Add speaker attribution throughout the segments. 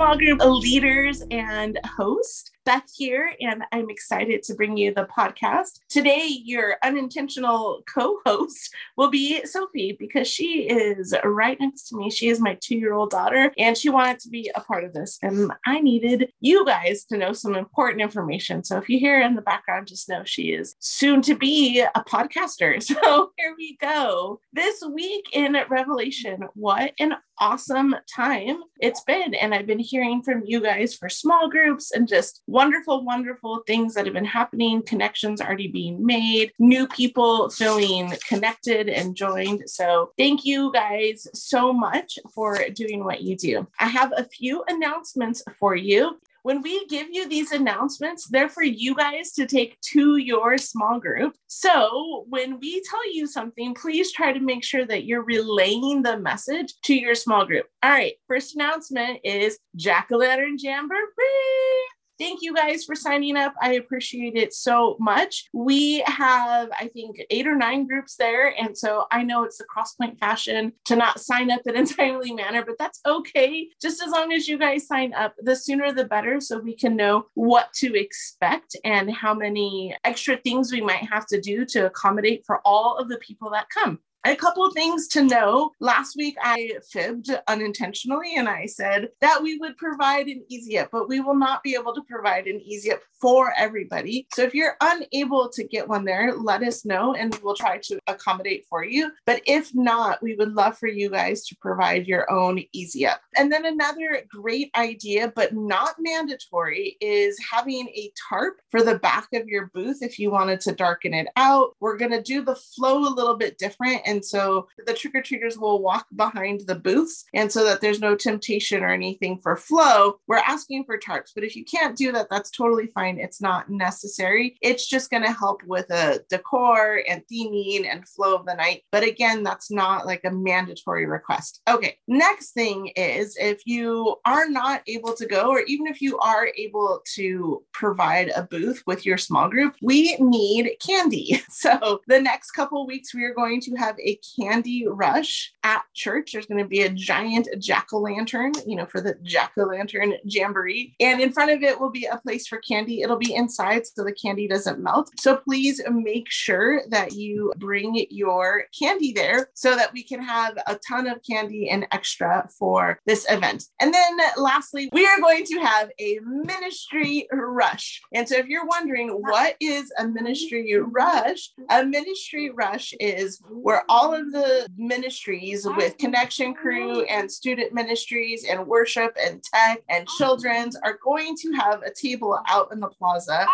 Speaker 1: Small group of leaders and host. Beth here, and I'm excited to bring you the podcast. Today, your unintentional co host will be Sophie because she is right next to me. She is my two year old daughter, and she wanted to be a part of this. And I needed you guys to know some important information. So if you hear in the background, just know she is soon to be a podcaster. So here we go. This week in Revelation, what an awesome time it's been. And I've been hearing from you guys for small groups and just wonderful, wonderful things that have been happening, connections already being made, new people feeling connected and joined. So thank you guys so much for doing what you do. I have a few announcements for you when we give you these announcements, they're for you guys to take to your small group. So when we tell you something, please try to make sure that you're relaying the message to your small group. All right, first announcement is Jack o' Lantern Jamboree. Thank you guys for signing up. I appreciate it so much. We have, I think, eight or nine groups there. And so I know it's the Crosspoint fashion to not sign up in a timely manner, but that's okay. Just as long as you guys sign up, the sooner the better, so we can know what to expect and how many extra things we might have to do to accommodate for all of the people that come a couple of things to know. Last week I fibbed unintentionally and I said that we would provide an easy up, but we will not be able to provide an easy up for everybody. So if you're unable to get one there, let us know and we'll try to accommodate for you. But if not, we would love for you guys to provide your own easy up. And then another great idea, but not mandatory, is having a tarp for the back of your booth if you wanted to darken it out. We're going to do the flow a little bit different and so the trick or treaters will walk behind the booths. And so that there's no temptation or anything for flow, we're asking for tarps. But if you can't do that, that's totally fine. It's not necessary. It's just going to help with a decor and theming and flow of the night. But again, that's not like a mandatory request. Okay. Next thing is if you are not able to go, or even if you are able to provide a booth with your small group, we need candy. So the next couple weeks, we are going to have a candy rush at church. There's going to be a giant jack o' lantern, you know, for the jack o' lantern jamboree. And in front of it will be a place for candy. It'll be inside so the candy doesn't melt. So please make sure that you bring your candy there so that we can have a ton of candy and extra for this event. And then lastly, we are going to have a ministry rush. And so if you're wondering what is a ministry rush, a ministry rush is where all of the ministries with Connection Crew and student ministries and worship and tech and children's are going to have a table out in the plaza.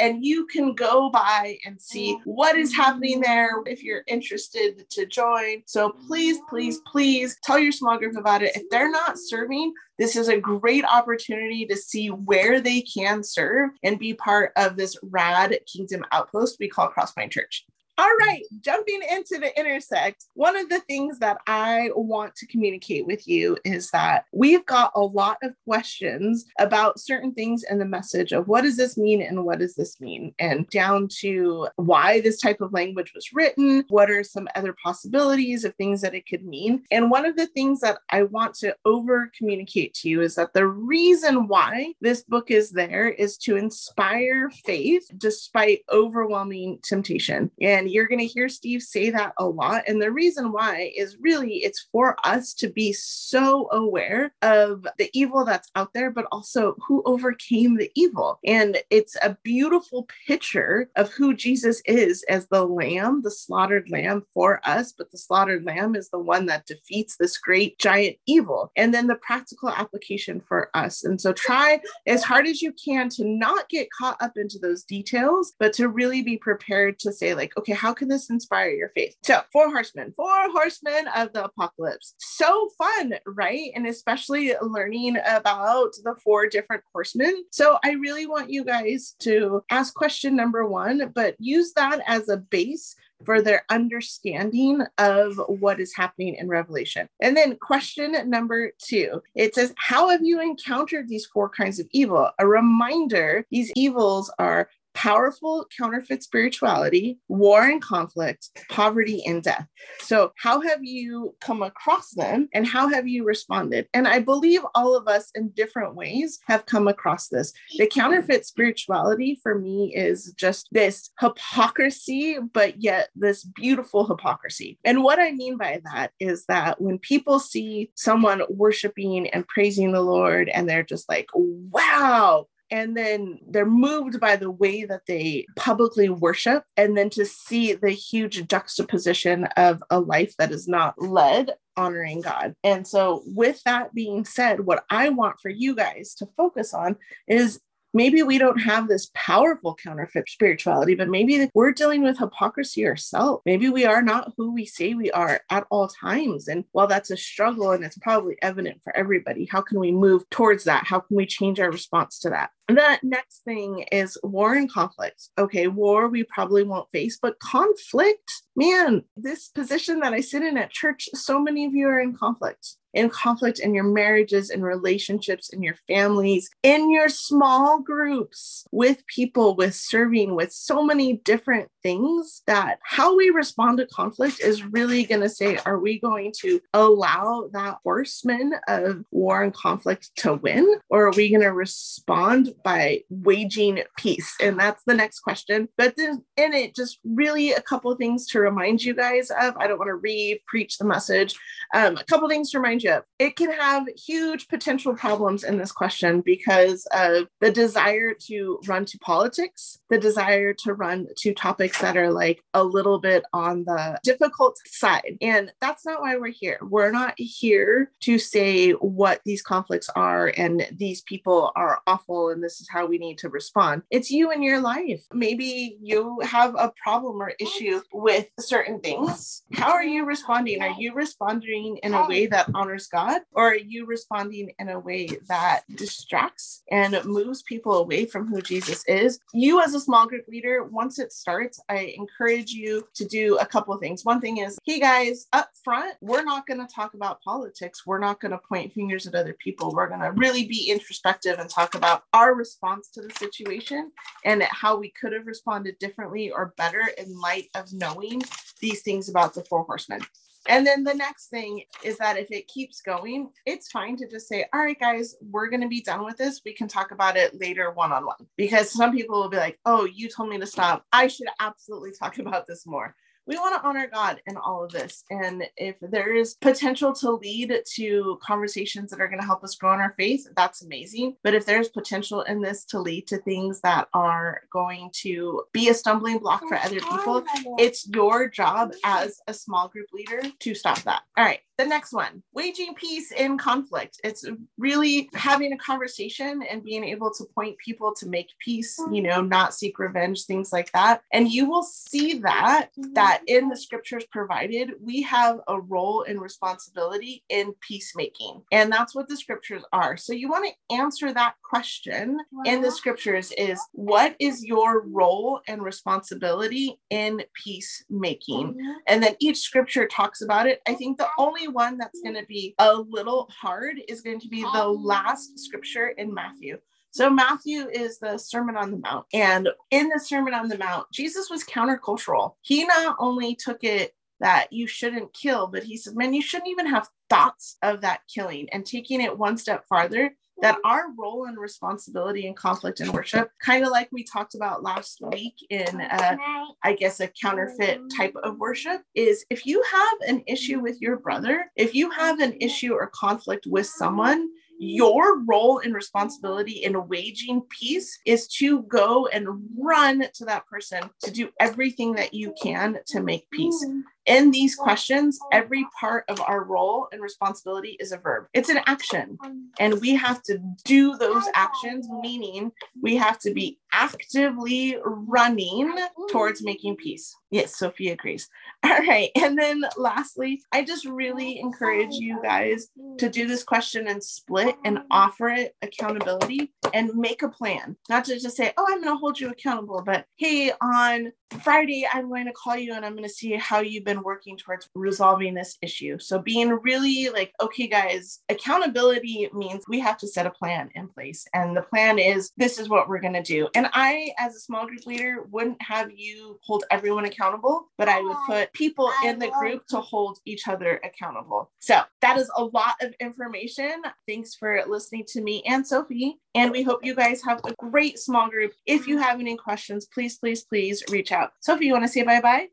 Speaker 1: And you can go by and see what is happening mm-hmm. there if you're interested to join. So please, please, mm-hmm. please tell your small group about it. If they're not serving, this is a great opportunity to see where they can serve and be part of this rad kingdom outpost we call Crosspoint Church. All right, jumping into the intersect, one of the things that I want to communicate with you is that we've got a lot of questions about certain things in the message of what does this mean and what does this mean, and down to why this type of language was written, what are some other possibilities of things that it could mean. And one of the things that I want to over communicate to you is that the reason why this book is there is to inspire faith despite overwhelming temptation. And and you're going to hear Steve say that a lot. And the reason why is really it's for us to be so aware of the evil that's out there, but also who overcame the evil. And it's a beautiful picture of who Jesus is as the lamb, the slaughtered lamb for us. But the slaughtered lamb is the one that defeats this great giant evil. And then the practical application for us. And so try as hard as you can to not get caught up into those details, but to really be prepared to say, like, okay, how can this inspire your faith? So, four horsemen, four horsemen of the apocalypse. So fun, right? And especially learning about the four different horsemen. So, I really want you guys to ask question number one, but use that as a base for their understanding of what is happening in Revelation. And then question number two it says, How have you encountered these four kinds of evil? A reminder these evils are powerful counterfeit spirituality, war and conflict, poverty and death. So, how have you come across them and how have you responded? And I believe all of us in different ways have come across this. The counterfeit spirituality for me is just this hypocrisy, but yet this beautiful hypocrisy. And what I mean by that is that when people see someone worshiping and praising the Lord and they're just like, wow, and then they're moved by the way that they publicly worship and then to see the huge juxtaposition of a life that is not led honoring God. And so with that being said, what I want for you guys to focus on is maybe we don't have this powerful counterfeit spirituality, but maybe we're dealing with hypocrisy ourselves. Maybe we are not who we say we are at all times. And while that's a struggle and it's probably evident for everybody, how can we move towards that? How can we change our response to that? The next thing is war and conflict. Okay, war we probably won't face, but conflict, man, this position that I sit in at church, so many of you are in conflict in conflict in your marriages and relationships in your families in your small groups with people with serving with so many different things that how we respond to conflict is really going to say are we going to allow that horseman of war and conflict to win or are we going to respond by waging peace? And that's the next question. But then in it just really a couple things to remind you guys of. I don't want to re preach the message. Um, a couple things to remind relationship, it can have huge potential problems in this question because of the desire to run to politics, the desire to run to topics that are like a little bit on the difficult side. And that's not why we're here. We're not here to say what these conflicts are and these people are awful and this is how we need to respond. It's you and your life. Maybe you have a problem or issue with certain things. How are you responding? Are you responding in a way that honors God? Or are you responding in a way that distracts and moves people away from who Jesus is? You, as a small group leader, once it starts, I encourage you to do a couple of things. One thing is, hey guys, up front, we're not going to talk about politics. We're not going to point fingers at other people. We're going to really be introspective and talk about our response to the situation and how we could have responded differently or better in light of knowing these things about the four horsemen. And then the next thing is that if it keeps going, it's fine to just say, all right, guys, we're going to be done with this. We can talk about it later one on one. Because some people will be like, oh, you told me to stop. I should absolutely talk about this more we want to honor God in all of this. And if there is potential to lead to conversations that are going to help us grow in our faith, that's amazing. But if there's potential in this to lead to things that are going to be a stumbling block for other people, it's your job as a small group leader to stop that. All right. The next one, waging peace in conflict. It's really having a conversation and being able to point people to make peace, you know, not seek revenge, things like that. And you will see that that mm-hmm. in the scriptures provided, we have a role and responsibility in peacemaking. And that's what the scriptures are. So you want to answer that question in the scriptures is what is your role and responsibility in peacemaking? Mm-hmm. And then each scripture talks about it. I think the only only one that's going to be a little hard is going to be the oh. last scripture in Matthew. So, Matthew is the Sermon on the Mount. And in the Sermon on the Mount, Jesus was countercultural. He not only took it that you shouldn't kill, but he said, man, you shouldn't even have thoughts of that killing. And taking it one step farther, that our role and responsibility in conflict and worship, kind of like we talked about last week in, uh, I guess, a counterfeit type of worship, is if you have an issue with your brother, if you have an issue or conflict with someone, your role and responsibility in waging peace is to go and run to that person to do everything that you can to make peace. In these questions, every part of our role and responsibility is a verb. It's an action. And we have to do those actions, meaning we have to be actively running towards making peace. Yes, Sophie agrees. All right. And then lastly, I just really encourage you guys to do this question and split and offer it accountability and make a plan. Not to just say, oh, I'm going to hold you accountable, but hey, on Friday, I'm going to call you and I'm going to see how you've been working towards resolving this issue. So, being really like, okay, guys, accountability means we have to set a plan in place. And the plan is this is what we're going to do. And I, as a small group leader, wouldn't have you hold everyone accountable, but I would put people in the group to hold each other accountable. So, that is a lot of information. Thanks for listening to me and Sophie. And we hope you guys have a great small group. If you have any questions, please, please, please reach out. Sophie, you want to say bye bye?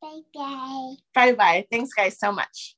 Speaker 2: Bye bye.
Speaker 1: Bye bye. Thanks, guys, so much.